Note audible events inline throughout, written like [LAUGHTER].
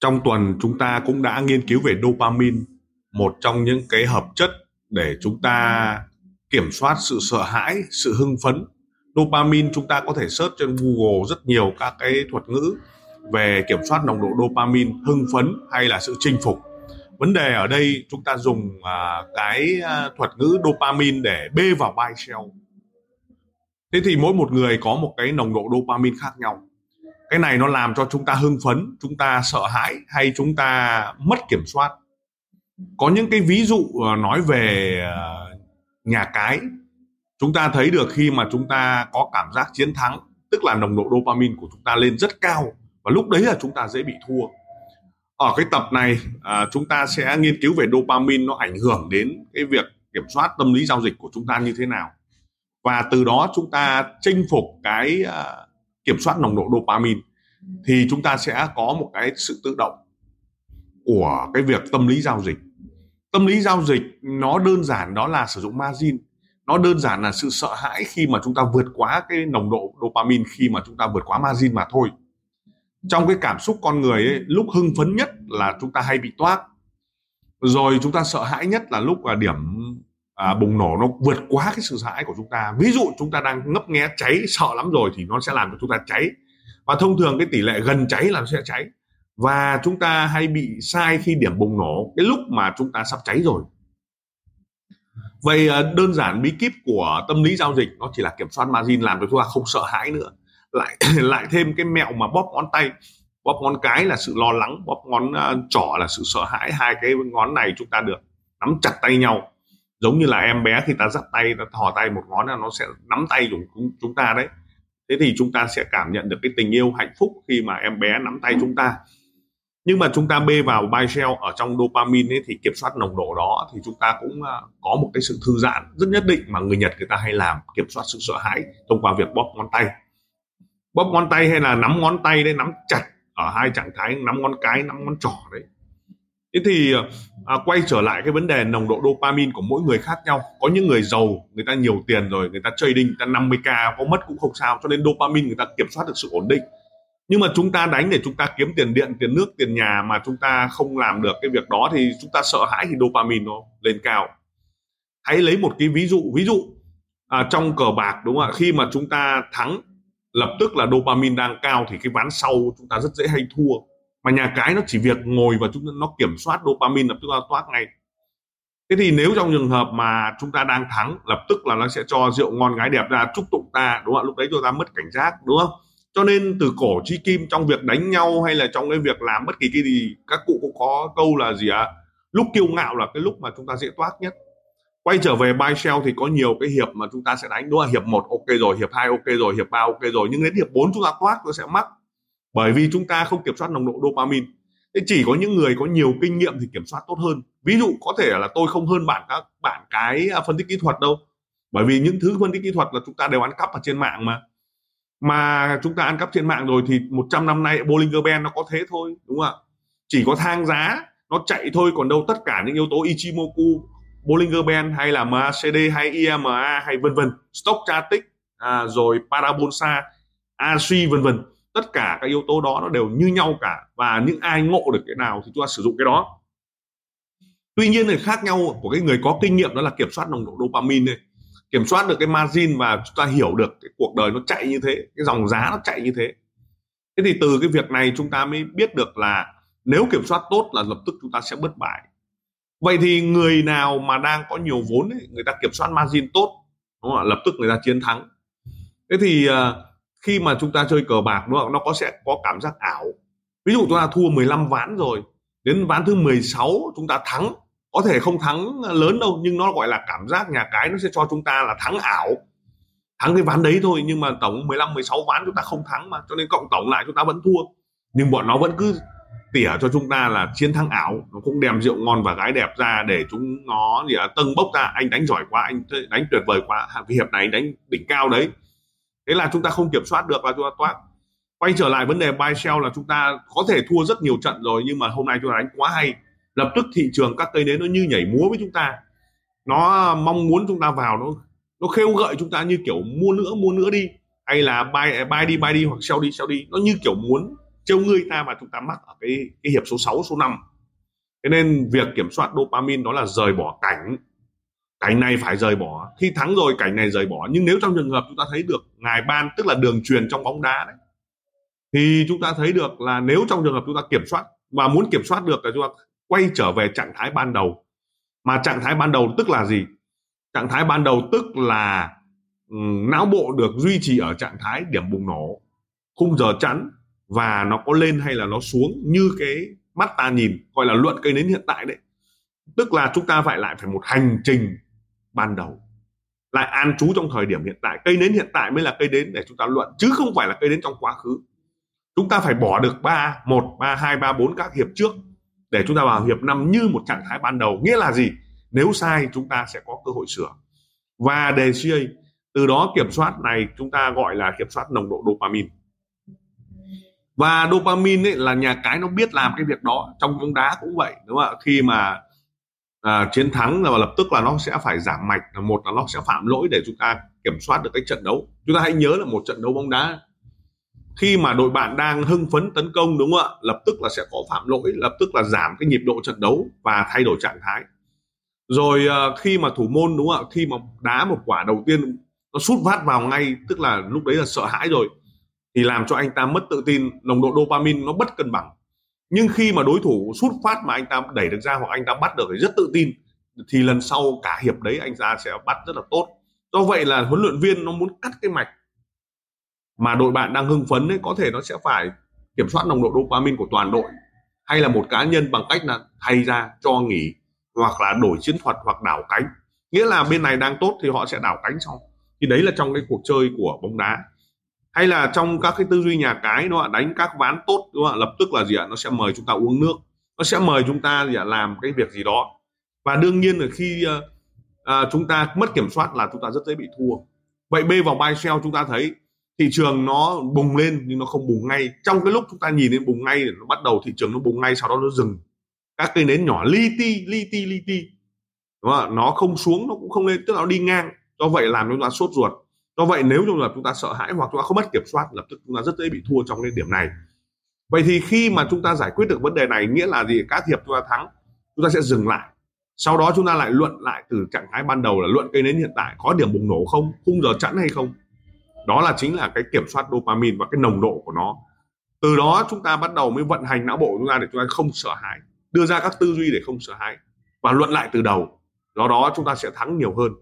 trong tuần chúng ta cũng đã nghiên cứu về dopamine, một trong những cái hợp chất để chúng ta kiểm soát sự sợ hãi, sự hưng phấn. Dopamine chúng ta có thể search trên google rất nhiều các cái thuật ngữ về kiểm soát nồng độ dopamine, hưng phấn hay là sự chinh phục. Vấn đề ở đây chúng ta dùng à, cái à, thuật ngữ dopamine để bê vào vai shell thế thì mỗi một người có một cái nồng độ dopamine khác nhau cái này nó làm cho chúng ta hưng phấn chúng ta sợ hãi hay chúng ta mất kiểm soát có những cái ví dụ nói về nhà cái chúng ta thấy được khi mà chúng ta có cảm giác chiến thắng tức là nồng độ dopamine của chúng ta lên rất cao và lúc đấy là chúng ta dễ bị thua ở cái tập này à, chúng ta sẽ nghiên cứu về dopamine nó ảnh hưởng đến cái việc kiểm soát tâm lý giao dịch của chúng ta như thế nào và từ đó chúng ta chinh phục cái kiểm soát nồng độ dopamine thì chúng ta sẽ có một cái sự tự động của cái việc tâm lý giao dịch. Tâm lý giao dịch nó đơn giản đó là sử dụng margin. Nó đơn giản là sự sợ hãi khi mà chúng ta vượt quá cái nồng độ dopamine khi mà chúng ta vượt quá margin mà thôi. Trong cái cảm xúc con người ấy, lúc hưng phấn nhất là chúng ta hay bị toác, rồi chúng ta sợ hãi nhất là lúc là điểm à, bùng nổ nó vượt quá cái sự sợ hãi của chúng ta. Ví dụ chúng ta đang ngấp nghé cháy sợ lắm rồi thì nó sẽ làm cho chúng ta cháy. Và thông thường cái tỷ lệ gần cháy là nó sẽ cháy. Và chúng ta hay bị sai khi điểm bùng nổ cái lúc mà chúng ta sắp cháy rồi. Vậy à, đơn giản bí kíp của tâm lý giao dịch nó chỉ là kiểm soát margin làm cho chúng ta không sợ hãi nữa. Lại [COUGHS] lại thêm cái mẹo mà bóp ngón tay bóp ngón cái là sự lo lắng bóp ngón à, trỏ là sự sợ hãi. Hai cái ngón này chúng ta được nắm chặt tay nhau giống như là em bé khi ta dắt tay, ta thò tay một ngón là nó sẽ nắm tay chúng chúng ta đấy. Thế thì chúng ta sẽ cảm nhận được cái tình yêu hạnh phúc khi mà em bé nắm tay chúng ta. Nhưng mà chúng ta bê vào buy shell ở trong dopamine ấy thì kiểm soát nồng độ đó thì chúng ta cũng à, có một cái sự thư giãn rất nhất định mà người Nhật người ta hay làm, kiểm soát sự sợ hãi thông qua việc bóp ngón tay. Bóp ngón tay hay là nắm ngón tay đấy, nắm chặt ở hai trạng thái, nắm ngón cái, nắm ngón trỏ đấy thế thì à, quay trở lại cái vấn đề nồng độ dopamine của mỗi người khác nhau. Có những người giàu người ta nhiều tiền rồi người ta trading người ta 50k có mất cũng không sao cho nên dopamine người ta kiểm soát được sự ổn định. Nhưng mà chúng ta đánh để chúng ta kiếm tiền điện tiền nước tiền nhà mà chúng ta không làm được cái việc đó thì chúng ta sợ hãi thì dopamine nó lên cao. Hãy lấy một cái ví dụ ví dụ à, trong cờ bạc đúng không ạ? Khi mà chúng ta thắng lập tức là dopamine đang cao thì cái ván sau chúng ta rất dễ hay thua mà nhà cái nó chỉ việc ngồi và chúng nó kiểm soát dopamine lập tức ta toát ngay. Thế thì nếu trong trường hợp mà chúng ta đang thắng, lập tức là nó sẽ cho rượu ngon gái đẹp ra, chúc tụng ta, đúng không lúc đấy chúng ta mất cảnh giác, đúng không? Cho nên từ cổ chi kim trong việc đánh nhau hay là trong cái việc làm bất kỳ cái gì, các cụ cũng có câu là gì ạ? À? lúc kiêu ngạo là cái lúc mà chúng ta dễ toát nhất. Quay trở về buy sell thì có nhiều cái hiệp mà chúng ta sẽ đánh, đúng là hiệp một ok rồi, hiệp hai ok rồi, hiệp ba ok rồi. Nhưng đến hiệp 4 chúng ta toát, nó sẽ mắc bởi vì chúng ta không kiểm soát nồng độ dopamine. Thế chỉ có những người có nhiều kinh nghiệm thì kiểm soát tốt hơn. Ví dụ có thể là tôi không hơn bạn các bạn cái à, phân tích kỹ thuật đâu. Bởi vì những thứ phân tích kỹ thuật là chúng ta đều ăn cắp ở trên mạng mà. Mà chúng ta ăn cắp trên mạng rồi thì 100 năm nay Bollinger Band nó có thế thôi đúng không ạ? Chỉ có thang giá nó chạy thôi còn đâu tất cả những yếu tố Ichimoku Bollinger Band hay là MACD hay EMA hay vân vân. Stochastic à, rồi Parabolsa ASI vân vân tất cả các yếu tố đó nó đều như nhau cả và những ai ngộ được cái nào thì chúng ta sử dụng cái đó. Tuy nhiên thì khác nhau của cái người có kinh nghiệm đó là kiểm soát nồng độ dopamine này kiểm soát được cái margin và chúng ta hiểu được cái cuộc đời nó chạy như thế cái dòng giá nó chạy như thế. Thế thì từ cái việc này chúng ta mới biết được là nếu kiểm soát tốt là lập tức chúng ta sẽ bất bại. Vậy thì người nào mà đang có nhiều vốn ấy, người ta kiểm soát margin tốt đúng không? lập tức người ta chiến thắng. Thế thì uh, khi mà chúng ta chơi cờ bạc đúng không? nó có sẽ có cảm giác ảo. Ví dụ chúng ta thua 15 ván rồi đến ván thứ 16 chúng ta thắng. Có thể không thắng lớn đâu nhưng nó gọi là cảm giác nhà cái nó sẽ cho chúng ta là thắng ảo. Thắng cái ván đấy thôi nhưng mà tổng 15 16 ván chúng ta không thắng mà cho nên cộng tổng lại chúng ta vẫn thua. Nhưng bọn nó vẫn cứ tỉa cho chúng ta là chiến thắng ảo. Nó cũng đem rượu ngon và gái đẹp ra để chúng nó gì à, tâng bốc ra. Anh đánh giỏi quá anh đánh tuyệt vời quá. Vì hiệp này anh đánh đỉnh cao đấy thế là chúng ta không kiểm soát được và chúng ta toát. Quay trở lại vấn đề buy sell là chúng ta có thể thua rất nhiều trận rồi, nhưng mà hôm nay chúng ta đánh quá hay. Lập tức thị trường các cây nến nó như nhảy múa với chúng ta. Nó ờ, mong muốn chúng ta vào, nó nó khêu gợi chúng ta như kiểu mua nữa mua nữa đi. Hay là buy ờ, buy đi buy đi hoặc sell đi sell đi. Nó như kiểu muốn trêu ngươi ta mà chúng ta mắc ở cái cái hiệp số 6 số 5 thế nên việc kiểm soát dopamine đó là rời bỏ cảnh cảnh này phải rời bỏ. Khi thắng rồi cảnh này rời bỏ. Nhưng nếu trong trường hợp chúng ta thấy được ngài ban tức là đường truyền trong bóng đá đấy thì chúng ta thấy được là nếu trong trường hợp chúng ta kiểm soát và muốn kiểm soát được là chúng ta quay trở về trạng thái ban đầu. Mà trạng thái ban đầu tức là gì? Trạng thái ban đầu tức là um, não bộ được duy trì ở trạng thái điểm bùng nổ khung giờ chắn và nó có lên hay là nó xuống như cái mắt ta nhìn gọi là luận cây nến hiện tại đấy. Tức là chúng ta phải lại phải một hành trình ban đầu. Lại an trú trong thời điểm hiện tại. Cây nến hiện tại mới là cây nến để chúng ta luận, chứ không phải là cây nến trong quá khứ. Chúng ta phải bỏ được ba, một, ba, hai, ba, bốn các hiệp trước để chúng ta vào hiệp năm như một trạng thái ban đầu. Nghĩa là gì? Nếu sai, chúng ta sẽ có cơ hội sửa. Và đề CA từ đó kiểm soát này chúng ta gọi là kiểm soát nồng độ dopamine. Và dopamine ấy là nhà cái nó biết làm cái việc đó, trong bóng đá cũng vậy, đúng không ạ? Khi mà à, chiến thắng là lập tức là nó sẽ phải giảm mạch. Là một là nó sẽ phạm lỗi để chúng ta kiểm soát được cái trận đấu. Chúng ta hãy nhớ là một trận đấu bóng đá khi mà đội bạn đang hưng phấn tấn công đúng không ạ? Lập tức là sẽ có phạm lỗi lập tức là giảm cái nhịp độ trận đấu và thay đổi trạng thái. Rồi à, khi mà thủ môn đúng không ạ? Khi mà đá một quả đầu tiên nó sút phát vào ngay tức là lúc đấy là sợ hãi rồi thì làm cho anh ta mất tự tin. Nồng độ dopamine nó bất cân bằng nhưng khi mà đối thủ sút phát mà anh ta đẩy được ra hoặc anh ta bắt được thì rất tự tin, thì lần sau cả hiệp đấy anh ta sẽ bắt rất là tốt. Do vậy là huấn luyện viên nó muốn cắt cái mạch mà đội bạn đang hưng phấn ấy, có thể nó sẽ phải kiểm soát nồng độ dopamine của toàn đội hay là một cá nhân bằng cách là thay ra cho nghỉ hoặc là đổi chiến thuật hoặc đảo cánh. Nghĩa là bên này đang tốt thì họ sẽ đảo cánh sau. Thì đấy là trong cái cuộc chơi của bóng đá hay là trong các cái tư duy nhà cái nó đánh các ván tốt đúng không ạ? Lập tức là gì ạ? Nó sẽ mời chúng ta uống nước. Nó sẽ mời chúng ta gì ạ? Làm cái việc gì đó. Và đương nhiên là khi uh, chúng ta mất kiểm soát là chúng ta rất dễ bị thua. Vậy b vào buy sell chúng ta thấy thị trường nó bùng lên nhưng nó không bùng ngay. Trong cái lúc chúng ta nhìn đến bùng ngay nó bắt đầu thị trường nó bùng ngay sau đó nó dừng. Các cây nến nhỏ li ti li ti li ti. Đúng không? nó không xuống nó cũng không lên tức là nó đi ngang. Do vậy làm cho chúng ta sốt ruột do vậy nếu trong trường chúng ta sợ hãi hoặc chúng ta không mất kiểm soát lập tức chúng ta rất dễ bị thua trong cái điểm này vậy thì khi mà chúng ta giải quyết được vấn đề này nghĩa là gì cá thiệp chúng ta thắng chúng ta sẽ dừng lại sau đó chúng ta lại luận lại từ trạng thái ban đầu là luận cây nến hiện tại có điểm bùng nổ không khung giờ chẵn hay không đó là chính là cái kiểm soát dopamine và cái nồng độ của nó từ đó chúng ta bắt đầu mới vận hành não bộ chúng ta để chúng ta không sợ hãi đưa ra các tư duy để không sợ hãi và luận lại từ đầu do đó chúng ta sẽ thắng nhiều hơn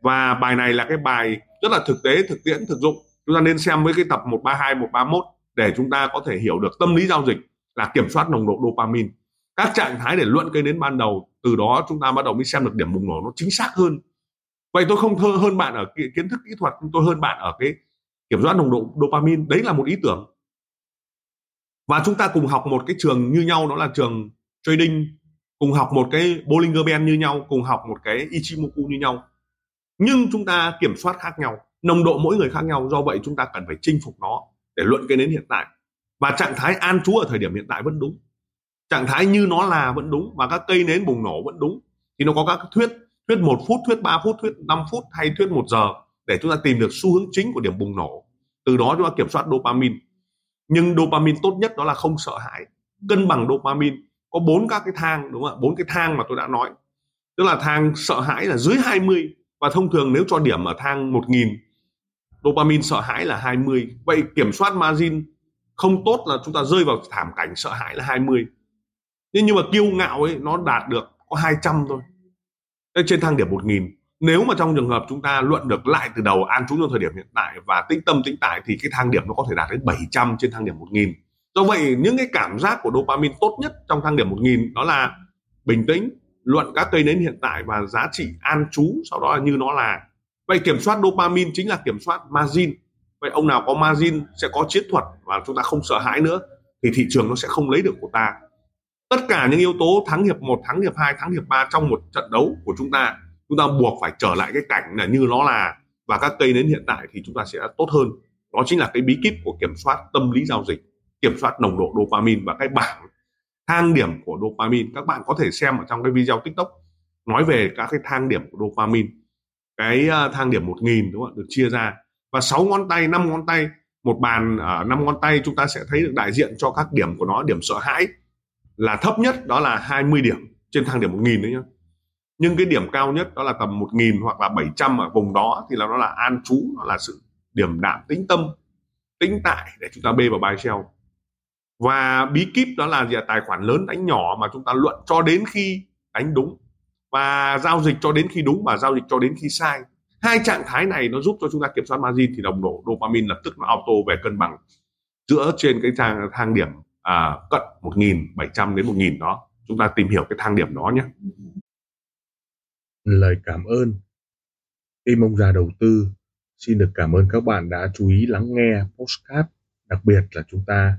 và bài này là cái bài rất là thực tế, thực tiễn, thực dụng. Chúng ta nên xem với cái tập 132 131 để chúng ta có thể hiểu được tâm lý giao dịch là kiểm soát nồng độ dopamine. Các trạng thái để luận cây đến ban đầu, từ đó chúng ta bắt đầu mới xem được điểm bùng nổ nó chính xác hơn. Vậy tôi không thơ hơn bạn ở kiến thức kỹ thuật, tôi hơn bạn ở cái kiểm soát nồng độ dopamine. Đấy là một ý tưởng. Và chúng ta cùng học một cái trường như nhau, đó là trường trading. Cùng học một cái Bollinger Band như nhau, cùng học một cái Ichimoku như nhau nhưng chúng ta kiểm soát khác nhau, nồng độ mỗi người khác nhau, do vậy chúng ta cần phải chinh phục nó để luận cái đến hiện tại. Và trạng thái an trú ở thời điểm hiện tại vẫn đúng. Trạng thái như nó là vẫn đúng và các cây nến bùng nổ vẫn đúng. Thì nó có các thuyết thuyết một phút, thuyết 3 phút, thuyết 5 phút hay thuyết một giờ để chúng ta tìm được xu hướng chính của điểm bùng nổ. Từ đó chúng ta kiểm soát dopamine. Nhưng dopamine tốt nhất đó là không sợ hãi. Cân bằng dopamine. Có bốn các cái thang, đúng không ạ? Bốn cái thang mà tôi đã nói. Tức là thang sợ hãi là dưới 20 và thông thường nếu cho điểm ở thang 1000 dopamine sợ hãi là 20 vậy kiểm soát margin không tốt là chúng ta rơi vào thảm cảnh sợ hãi là 20 nhưng nhưng mà kiêu ngạo ấy, nó đạt được có 200 thôi. Trên thang điểm 1000 nếu mà trong trường hợp chúng ta luận được lại từ đầu an trú trong thời điểm hiện tại và tĩnh tâm tĩnh tại thì cái thang điểm nó có thể đạt đến 700 trên thang điểm 1000 do vậy, những cái cảm giác của dopamine tốt nhất trong thang điểm 1000 đó là bình tĩnh luận các cây nến hiện tại và giá trị an trú sau đó là như nó là. Vậy kiểm soát dopamine chính là kiểm soát margin. Vậy ông nào có margin sẽ có chiến thuật và chúng ta không sợ hãi nữa thì thị trường nó sẽ không lấy được của ta. Tất cả những yếu tố thắng hiệp 1, thắng hiệp 2, thắng hiệp 3 trong một trận đấu của chúng ta chúng ta buộc phải trở lại cái cảnh là như nó là và các cây nến hiện tại thì chúng ta sẽ tốt hơn. Đó chính là cái bí kíp của kiểm soát tâm lý giao dịch kiểm soát nồng độ dopamine và cái bảng thang điểm của dopamine. Các bạn có thể xem ở trong cái video tiktok nói về các cái thang điểm của dopamine. Cái ờ, thang điểm 1000 đúng không được chia ra. Và sáu ngón tay, năm ngón tay, một bàn ở năm ngón tay chúng ta sẽ thấy được đại diện cho các điểm của nó, điểm sợ hãi là thấp nhất đó là 20 điểm trên thang điểm 1000 đấy nhá. Nhưng cái điểm cao nhất đó là tầm 1000 hoặc là 700 ở vùng đó thì là nó là an trú, nó là sự điểm đạm, tĩnh tâm, tĩnh tại để chúng ta bê vào bài treo và bí kíp đó là gì tài khoản lớn đánh nhỏ mà chúng ta luận cho đến khi đánh đúng. Và giao dịch cho đến khi đúng và giao dịch cho đến khi sai. Hai trạng thái này nó giúp cho chúng ta kiểm soát margin thì đồng độ dopamine lập tức nó auto về cân bằng giữa trên cái thang thang điểm à, cận 1.700 đến 1.000 đó. Chúng ta tìm hiểu cái thang điểm đó nhé. Lời cảm ơn. Tim ông già đầu tư xin được cảm ơn các bạn đã chú ý lắng nghe postcard đặc biệt là chúng ta